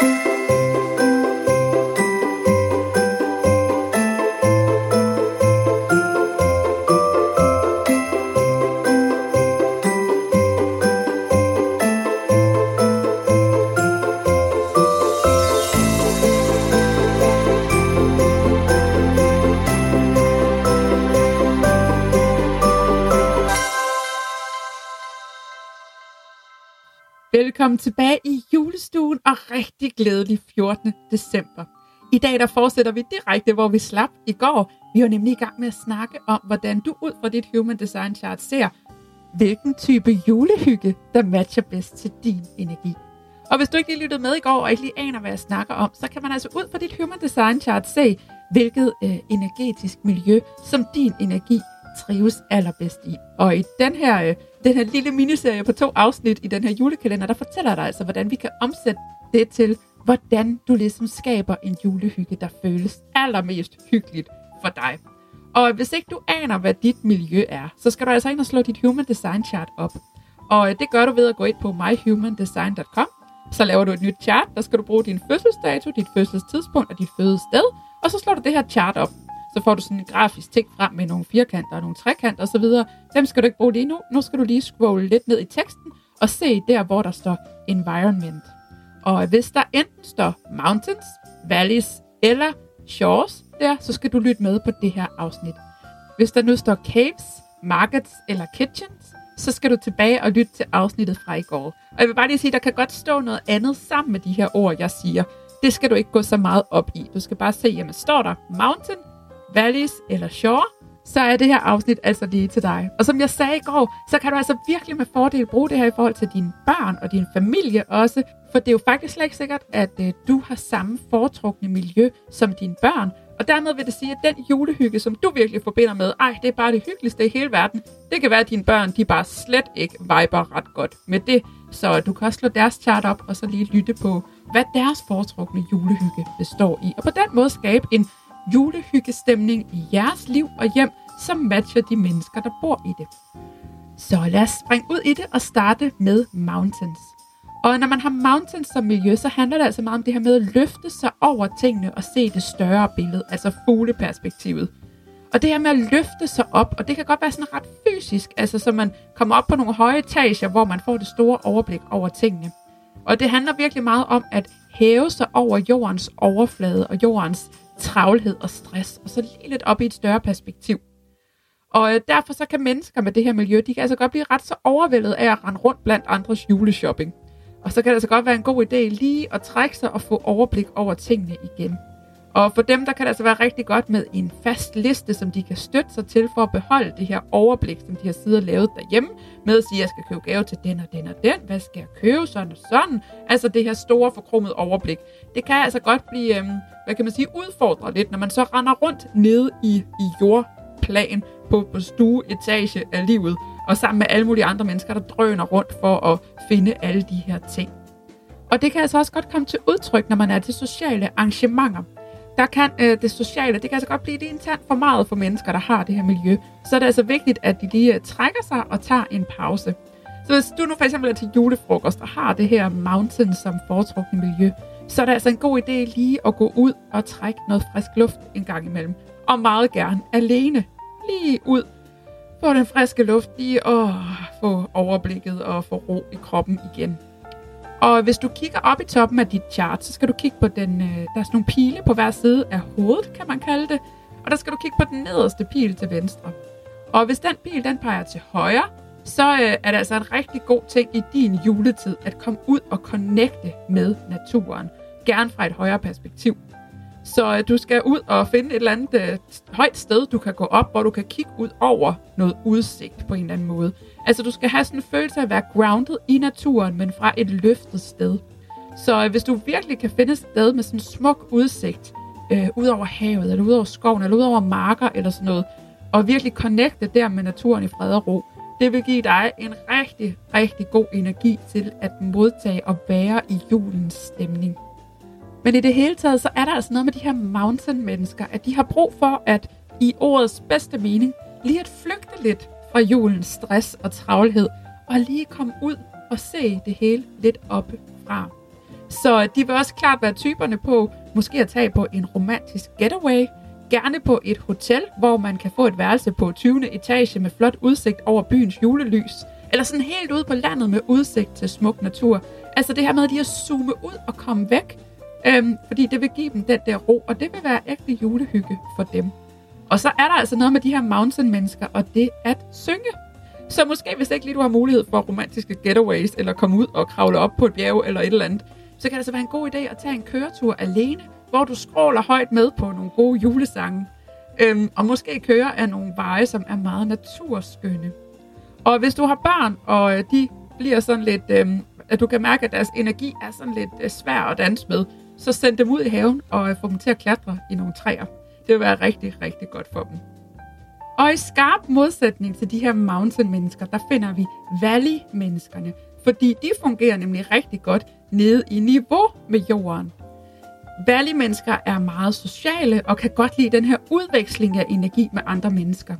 Velkommen glædelig 14. december. I dag der fortsætter vi direkte, hvor vi slap i går. Vi var nemlig i gang med at snakke om, hvordan du ud fra dit Human Design Chart ser, hvilken type julehygge, der matcher bedst til din energi. Og hvis du ikke lige lyttede med i går, og ikke lige aner, hvad jeg snakker om, så kan man altså ud fra dit Human Design Chart se, hvilket øh, energetisk miljø, som din energi trives allerbedst i. Og i den her, øh, den her lille miniserie på to afsnit i den her julekalender, der fortæller dig altså, hvordan vi kan omsætte det til, hvordan du ligesom skaber en julehygge, der føles allermest hyggeligt for dig. Og hvis ikke du aner, hvad dit miljø er, så skal du altså ind og slå dit Human Design Chart op. Og øh, det gør du ved at gå ind på myhumandesign.com. Så laver du et nyt chart, der skal du bruge din fødselsdato, dit fødselstidspunkt og dit fødested. Og så slår du det her chart op så får du sådan en grafisk ting frem med nogle firkanter og nogle trekanter osv. Dem skal du ikke bruge lige nu. Nu skal du lige scrolle lidt ned i teksten og se der, hvor der står environment. Og hvis der enten står mountains, valleys eller shores der, så skal du lytte med på det her afsnit. Hvis der nu står caves, markets eller kitchens, så skal du tilbage og lytte til afsnittet fra i går. Og jeg vil bare lige sige, at der kan godt stå noget andet sammen med de her ord, jeg siger. Det skal du ikke gå så meget op i. Du skal bare se, jamen står der mountain, valleys eller shore, så er det her afsnit altså lige til dig. Og som jeg sagde i går, så kan du altså virkelig med fordel bruge det her i forhold til dine børn og din familie også, for det er jo faktisk slet ikke sikkert, at øh, du har samme foretrukne miljø som dine børn, og dermed vil det sige, at den julehygge, som du virkelig forbinder med, ej, det er bare det hyggeligste i hele verden, det kan være, at dine børn, de bare slet ikke viber ret godt med det. Så du kan også slå deres chart op, og så lige lytte på, hvad deres foretrukne julehygge består i. Og på den måde skabe en julehyggestemning i jeres liv og hjem, som matcher de mennesker, der bor i det. Så lad os springe ud i det og starte med mountains. Og når man har mountains som miljø, så handler det altså meget om det her med at løfte sig over tingene og se det større billede, altså fugleperspektivet. Og det her med at løfte sig op, og det kan godt være sådan ret fysisk, altså så man kommer op på nogle høje etager, hvor man får det store overblik over tingene. Og det handler virkelig meget om at hæve sig over jordens overflade og jordens travlhed og stress, og så lige lidt op i et større perspektiv. Og øh, derfor så kan mennesker med det her miljø, de kan altså godt blive ret så overvældet af at rende rundt blandt andres juleshopping. Og så kan det altså godt være en god idé lige at trække sig og få overblik over tingene igen. Og for dem, der kan det altså være rigtig godt med en fast liste, som de kan støtte sig til for at beholde det her overblik, som de har siddet og lavet derhjemme, med at sige, at jeg skal købe gave til den og den og den, hvad skal jeg købe, sådan og sådan. Altså det her store forkrummet overblik. Det kan altså godt blive, øhm, hvad kan man sige, udfordret lidt, når man så render rundt nede i, i jordplan på, på stueetage af livet, og sammen med alle mulige andre mennesker, der drøner rundt for at finde alle de her ting. Og det kan altså også godt komme til udtryk, når man er til sociale arrangementer der kan øh, det sociale, det kan altså godt blive lige internt for meget for mennesker, der har det her miljø. Så er det altså vigtigt, at de lige øh, trækker sig og tager en pause. Så hvis du nu for eksempel er til julefrokost og har det her mountain som foretrukne miljø, så er det altså en god idé lige at gå ud og trække noget frisk luft en gang imellem. Og meget gerne alene. Lige ud. Få den friske luft lige og få overblikket og få ro i kroppen igen. Og hvis du kigger op i toppen af dit chart, så skal du kigge på den, øh, der er sådan nogle pile på hver side af hovedet, kan man kalde det. Og der skal du kigge på den nederste pil til venstre. Og hvis den pil, den peger til højre, så øh, er det altså en rigtig god ting i din juletid at komme ud og connecte med naturen. Gerne fra et højere perspektiv. Så øh, du skal ud og finde et eller andet øh, højt sted, du kan gå op, hvor du kan kigge ud over noget udsigt på en eller anden måde. Altså du skal have sådan en følelse af at være grounded i naturen, men fra et løftet sted. Så øh, hvis du virkelig kan finde et sted med sådan en smuk udsigt, øh, ud over havet, eller ud over skoven, eller ud over marker, eller sådan noget, og virkelig connecte der med naturen i fred og ro, det vil give dig en rigtig, rigtig god energi til at modtage og være i julens stemning. Men i det hele taget, så er der altså noget med de her mountain-mennesker, at de har brug for at, i ordets bedste mening, lige at flygte lidt fra julens stress og travlhed, og lige komme ud og se det hele lidt oppe fra. Så de vil også klart være typerne på måske at tage på en romantisk getaway, gerne på et hotel, hvor man kan få et værelse på 20. etage med flot udsigt over byens julelys, eller sådan helt ude på landet med udsigt til smuk natur. Altså det her med lige at zoome ud og komme væk, øhm, fordi det vil give dem den der ro, og det vil være ægte julehygge for dem. Og så er der altså noget med de her mountain-mennesker, og det at synge. Så måske hvis ikke lige du har mulighed for romantiske getaways, eller komme ud og kravle op på et bjerg eller et eller andet, så kan det altså være en god idé at tage en køretur alene, hvor du skråler højt med på nogle gode julesange. Øhm, og måske køre af nogle veje, som er meget naturskønne. Og hvis du har børn, og øh, de bliver sådan lidt, øhm, at du kan mærke, at deres energi er sådan lidt øh, svær at danse med, så send dem ud i haven og øh, få dem til at klatre i nogle træer. Det vil være rigtig, rigtig godt for dem. Og i skarp modsætning til de her mountain-mennesker, der finder vi valley-menneskerne, fordi de fungerer nemlig rigtig godt nede i niveau med jorden. Valley-mennesker er meget sociale og kan godt lide den her udveksling af energi med andre mennesker.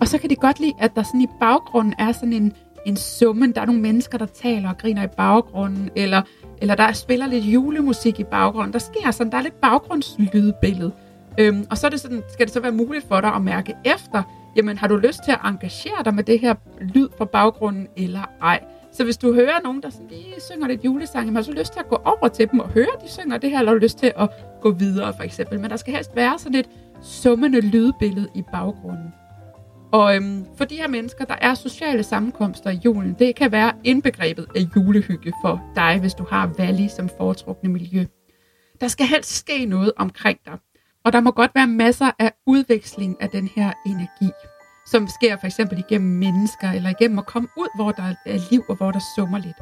Og så kan de godt lide, at der sådan i baggrunden er sådan en, en summen. Der er nogle mennesker, der taler og griner i baggrunden, eller, eller der spiller lidt julemusik i baggrunden. Der sker sådan, der er lidt baggrundslydbillede. Øhm, og så er det sådan, skal det så være muligt for dig at mærke efter, jamen har du lyst til at engagere dig med det her lyd fra baggrunden, eller ej. Så hvis du hører nogen, der sådan lige synger lidt julesang, jamen har du lyst til at gå over til dem og høre, de synger det her, eller har du lyst til at gå videre, for eksempel. Men der skal helst være sådan et summende lydbillede i baggrunden. Og øhm, for de her mennesker, der er sociale sammenkomster i julen, det kan være indbegrebet af julehygge for dig, hvis du har Valley som foretrukne miljø. Der skal helst ske noget omkring dig. Og der må godt være masser af udveksling af den her energi, som sker for eksempel igennem mennesker, eller igennem at komme ud, hvor der er liv, og hvor der summer lidt.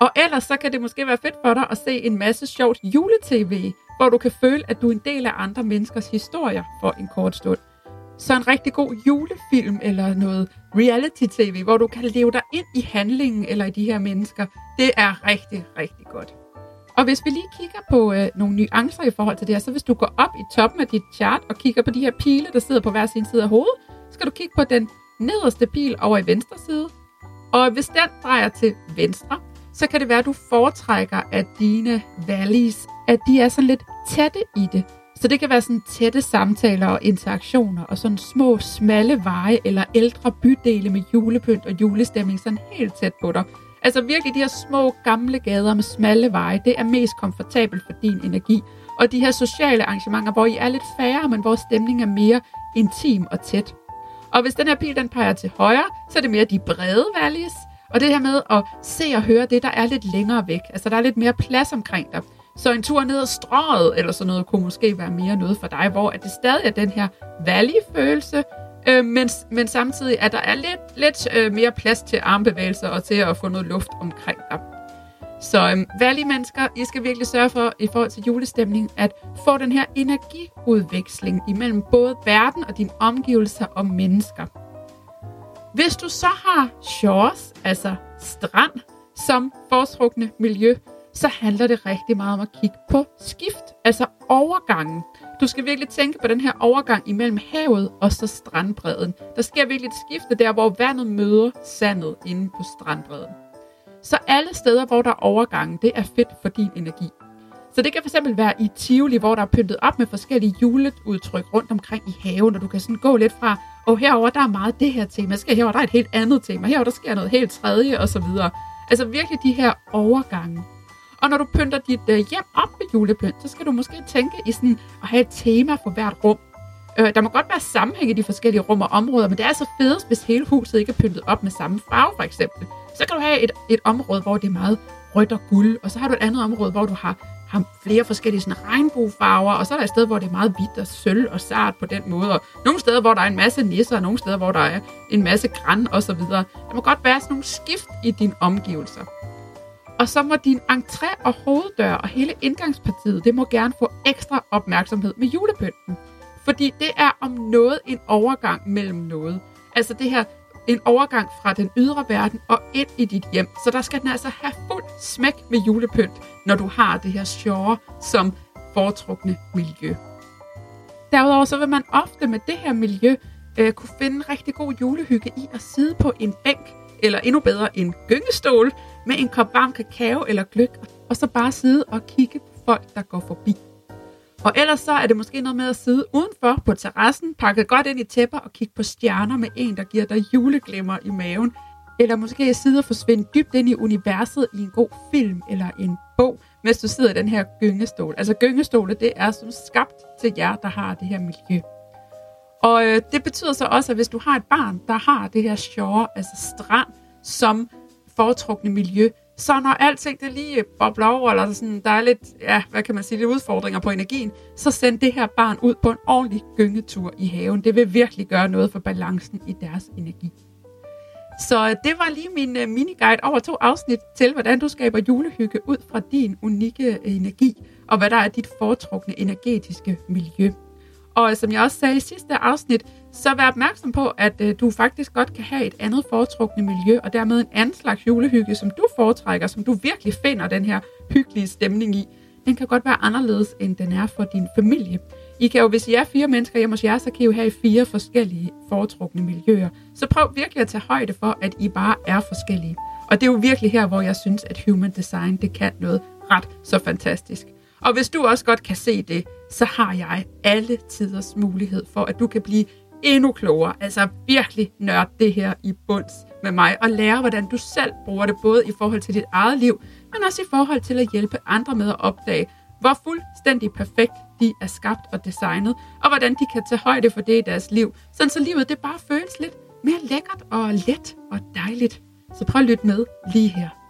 Og ellers så kan det måske være fedt for dig at se en masse sjovt juletv, hvor du kan føle, at du er en del af andre menneskers historier for en kort stund. Så en rigtig god julefilm eller noget reality-tv, hvor du kan leve dig ind i handlingen eller i de her mennesker, det er rigtig, rigtig godt. Og hvis vi lige kigger på øh, nogle nuancer i forhold til det her, så hvis du går op i toppen af dit chart og kigger på de her pile, der sidder på hver sin side af hovedet, så skal du kigge på den nederste pil over i venstre side. Og hvis den drejer til venstre, så kan det være, at du foretrækker, at dine valleys, at de er sådan lidt tætte i det. Så det kan være sådan tætte samtaler og interaktioner, og sådan små, smalle veje eller ældre bydele med julepynt og julestemning sådan helt tæt på dig. Altså virkelig de her små, gamle gader med smalle veje, det er mest komfortabelt for din energi. Og de her sociale arrangementer, hvor I er lidt færre, men hvor stemningen er mere intim og tæt. Og hvis den her pil den peger til højre, så er det mere de brede valleys. Og det her med at se og høre det, der er lidt længere væk. Altså der er lidt mere plads omkring dig. Så en tur ned ad strået eller sådan noget kunne måske være mere noget for dig, hvor at det stadig er den her valley-følelse, øh, men, men samtidig at der er lidt, lidt øh, mere plads til armbevægelser og til at få noget luft omkring dig. Så øh, valley-mennesker, I skal virkelig sørge for, i forhold til julestemningen, at få den her energiudveksling imellem både verden og dine omgivelser og mennesker. Hvis du så har shores, altså strand, som foretrukne miljø, så handler det rigtig meget om at kigge på skift, altså overgangen. Du skal virkelig tænke på den her overgang imellem havet og så strandbredden. Der sker virkelig et skifte der, hvor vandet møder sandet inde på strandbredden. Så alle steder, hvor der er overgangen, det er fedt for din energi. Så det kan fx være i Tivoli, hvor der er pyntet op med forskellige juleudtryk rundt omkring i haven, og du kan sådan gå lidt fra, og herover der er meget det her tema, skal herover der er et helt andet tema, herover der sker noget helt tredje, og så videre. Altså virkelig de her overgange. Og når du pynter dit øh, hjem op med julepynt, så skal du måske tænke i sådan at have et tema for hvert rum. Øh, der må godt være sammenhæng i de forskellige rum og områder, men det er så fedest, hvis hele huset ikke er pyntet op med samme farve, for eksempel. Så kan du have et, et område, hvor det er meget rødt og guld, og så har du et andet område, hvor du har, har flere forskellige sådan, regnbuefarver, og så er der et sted, hvor det er meget hvidt og sølv og sart på den måde, og nogle steder, hvor der er en masse nisser, og nogle steder, hvor der er en masse græn og så videre. Der må godt være sådan nogle skift i dine omgivelser. Og så må din entré og hoveddør og hele indgangspartiet, det må gerne få ekstra opmærksomhed med julepynten. Fordi det er om noget en overgang mellem noget. Altså det her, en overgang fra den ydre verden og ind i dit hjem. Så der skal den altså have fuld smæk med julepynt, når du har det her sjove som foretrukne miljø. Derudover så vil man ofte med det her miljø øh, kunne finde rigtig god julehygge i at sidde på en bænk, eller endnu bedre en gyngestol, med en kop varm kakao eller gløk og så bare sidde og kigge på folk, der går forbi. Og ellers så er det måske noget med at sidde udenfor på terrassen, pakket godt ind i tæpper og kigge på stjerner med en, der giver dig juleglimmer i maven. Eller måske sidde og forsvinde dybt ind i universet i en god film eller en bog, mens du sidder i den her gyngestol. Altså gyngestole, det er som skabt til jer, der har det her miljø. Og øh, det betyder så også, at hvis du har et barn, der har det her shore, altså strand, som foretrukne miljø, så når alting det lige bobler over, eller sådan, der er lidt, ja, hvad kan man sige, lidt udfordringer på energien, så send det her barn ud på en ordentlig gyngetur i haven. Det vil virkelig gøre noget for balancen i deres energi. Så øh, det var lige min uh, miniguide over to afsnit til, hvordan du skaber julehygge ud fra din unikke øh, energi, og hvad der er dit foretrukne energetiske miljø. Og som jeg også sagde i sidste afsnit, så vær opmærksom på, at øh, du faktisk godt kan have et andet foretrukne miljø, og dermed en anden slags julehygge, som du foretrækker, som du virkelig finder den her hyggelige stemning i. Den kan godt være anderledes, end den er for din familie. I kan jo, hvis I er fire mennesker hjemme hos jer, så kan I jo have fire forskellige foretrukne miljøer. Så prøv virkelig at tage højde for, at I bare er forskellige. Og det er jo virkelig her, hvor jeg synes, at human design, det kan noget ret så fantastisk. Og hvis du også godt kan se det, så har jeg alle tiders mulighed for, at du kan blive endnu klogere. Altså virkelig nørde det her i bunds med mig, og lære, hvordan du selv bruger det, både i forhold til dit eget liv, men også i forhold til at hjælpe andre med at opdage, hvor fuldstændig perfekt de er skabt og designet, og hvordan de kan tage højde for det i deres liv, sådan så livet det bare føles lidt mere lækkert og let og dejligt. Så prøv at lytte med lige her.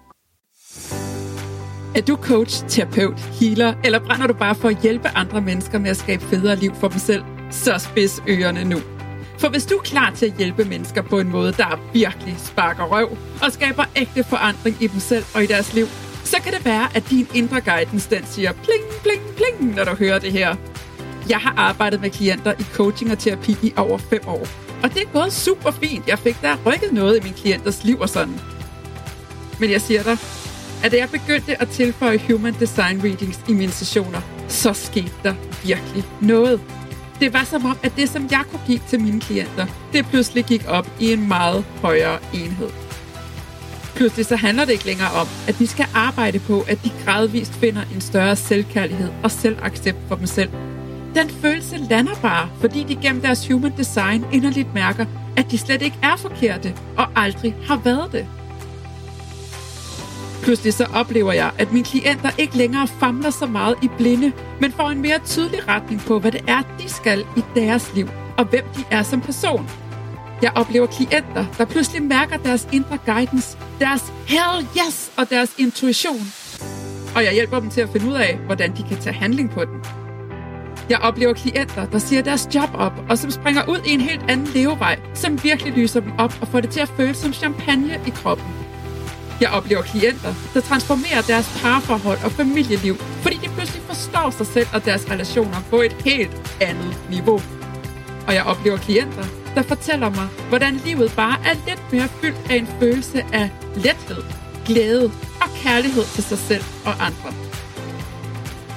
Er du coach, terapeut, healer, eller brænder du bare for at hjælpe andre mennesker med at skabe federe liv for dem selv? Så spids ørerne nu. For hvis du er klar til at hjælpe mennesker på en måde, der virkelig sparker røv og skaber ægte forandring i dem selv og i deres liv, så kan det være, at din indre guidance den siger pling, pling, pling, når du hører det her. Jeg har arbejdet med klienter i coaching og terapi i over fem år. Og det er gået super fint. Jeg fik der rykket noget i min klienters liv og sådan. Men jeg siger dig, at da jeg begyndte at tilføje Human Design Readings i mine sessioner, så skete der virkelig noget. Det var som om, at det, som jeg kunne give til mine klienter, det pludselig gik op i en meget højere enhed. Pludselig så handler det ikke længere om, at vi skal arbejde på, at de gradvist finder en større selvkærlighed og selvaccept for dem selv. Den følelse lander bare, fordi de gennem deres human design inderligt mærker, at de slet ikke er forkerte og aldrig har været det. Pludselig så oplever jeg, at mine klienter ikke længere famler så meget i blinde, men får en mere tydelig retning på, hvad det er, de skal i deres liv, og hvem de er som person. Jeg oplever klienter, der pludselig mærker deres indre guidance, deres hell yes og deres intuition. Og jeg hjælper dem til at finde ud af, hvordan de kan tage handling på den. Jeg oplever klienter, der siger deres job op, og som springer ud i en helt anden levevej, som virkelig lyser dem op og får det til at føles som champagne i kroppen. Jeg oplever klienter, der transformerer deres parforhold og familieliv, fordi de pludselig forstår sig selv og deres relationer på et helt andet niveau. Og jeg oplever klienter, der fortæller mig, hvordan livet bare er lidt mere fyldt af en følelse af lethed, glæde og kærlighed til sig selv og andre.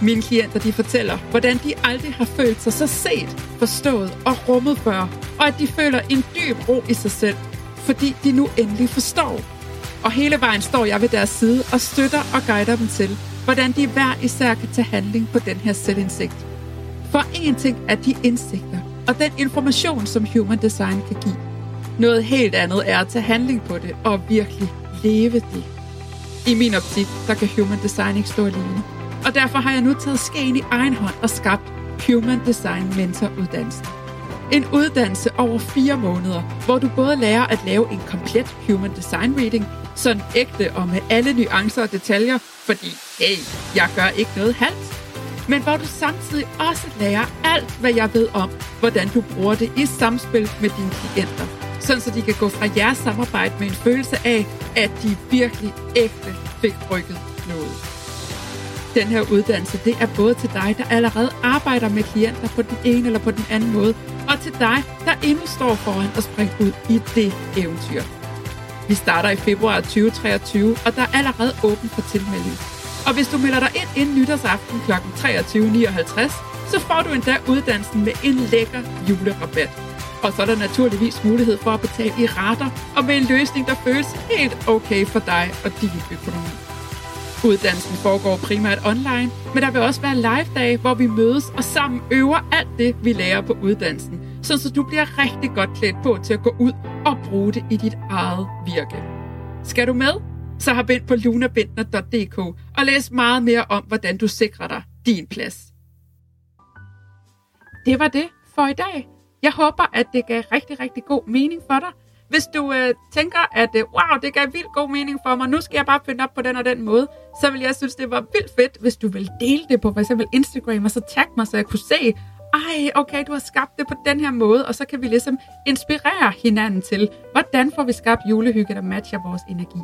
Mine klienter de fortæller, hvordan de aldrig har følt sig så set, forstået og rummet før, og at de føler en dyb ro i sig selv, fordi de nu endelig forstår. Og hele vejen står jeg ved deres side og støtter og guider dem til, hvordan de hver især kan tage handling på den her selvindsigt. For en ting er de indsigter, og den information, som Human Design kan give. Noget helt andet er at tage handling på det og virkelig leve det. I min optik, der kan Human Design ikke stå alene. Og derfor har jeg nu taget skeen i egen hånd og skabt Human Design Mentor Uddannelsen. En uddannelse over fire måneder, hvor du både lærer at lave en komplet Human Design Reading, sådan ægte og med alle nuancer og detaljer, fordi hey, jeg gør ikke noget halvt men hvor du samtidig også lærer alt, hvad jeg ved om, hvordan du bruger det i samspil med dine klienter. Sådan så de kan gå fra jeres samarbejde med en følelse af, at de virkelig ægte fik rykket noget. Den her uddannelse, det er både til dig, der allerede arbejder med klienter på den ene eller på den anden måde, og til dig, der endnu står foran at springe ud i det eventyr. Vi starter i februar 2023, og der er allerede åben for tilmelding. Og hvis du melder dig ind inden nytårsaften kl. 23.59, så får du endda uddannelsen med en lækker julerabat. Og så er der naturligvis mulighed for at betale i rater og med en løsning, der føles helt okay for dig og din økonomi. Uddannelsen foregår primært online, men der vil også være live-dage, hvor vi mødes og sammen øver alt det, vi lærer på uddannelsen, så du bliver rigtig godt klædt på til at gå ud og bruge det i dit eget virke. Skal du med? Så har ind på lunabindner.dk og læs meget mere om, hvordan du sikrer dig din plads. Det var det for i dag. Jeg håber, at det gav rigtig, rigtig god mening for dig. Hvis du øh, tænker, at øh, wow, det gav vildt god mening for mig, nu skal jeg bare finde op på den og den måde, så vil jeg synes, det var vildt fedt, hvis du vil dele det på f.eks. Instagram, og så tag mig, så jeg kunne se, ej, okay, du har skabt det på den her måde, og så kan vi ligesom inspirere hinanden til, hvordan får vi skabt julehygge, der matcher vores energi.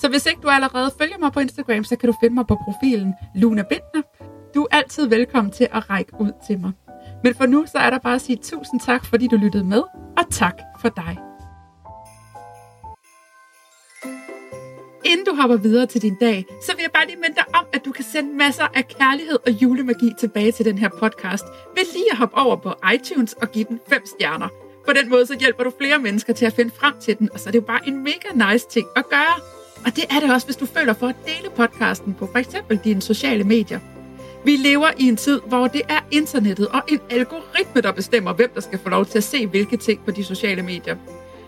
Så hvis ikke du allerede følger mig på Instagram, så kan du finde mig på profilen Luna Bindner. Du er altid velkommen til at række ud til mig. Men for nu, så er der bare at sige tusind tak, fordi du lyttede med, og tak for dig. Inden du hopper videre til din dag, så vil jeg bare lige minde dig om, at du kan sende masser af kærlighed og julemagi tilbage til den her podcast ved lige at hoppe over på iTunes og give den 5 stjerner. På den måde så hjælper du flere mennesker til at finde frem til den, og så er det jo bare en mega nice ting at gøre. Og det er det også, hvis du føler for at dele podcasten på f.eks. dine sociale medier. Vi lever i en tid, hvor det er internettet og en algoritme, der bestemmer, hvem der skal få lov til at se hvilke ting på de sociale medier.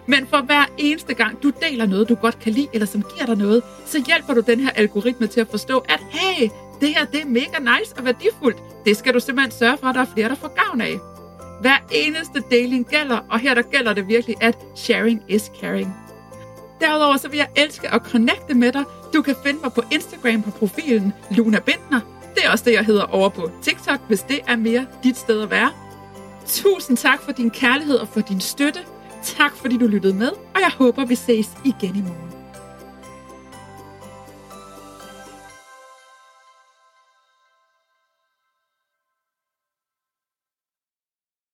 Men for hver eneste gang, du deler noget, du godt kan lide, eller som giver dig noget, så hjælper du den her algoritme til at forstå, at hey, det her det er mega nice og værdifuldt. Det skal du simpelthen sørge for, at der er flere, der får gavn af. Hver eneste deling gælder, og her der gælder det virkelig, at sharing is caring. Derudover så vil jeg elske at connecte med dig. Du kan finde mig på Instagram på profilen Luna Bindner. Det er også det, jeg hedder over på TikTok, hvis det er mere dit sted at være. Tusind tak for din kærlighed og for din støtte. Tak fordi du lyttede med, og jeg håber, vi ses igen i morgen.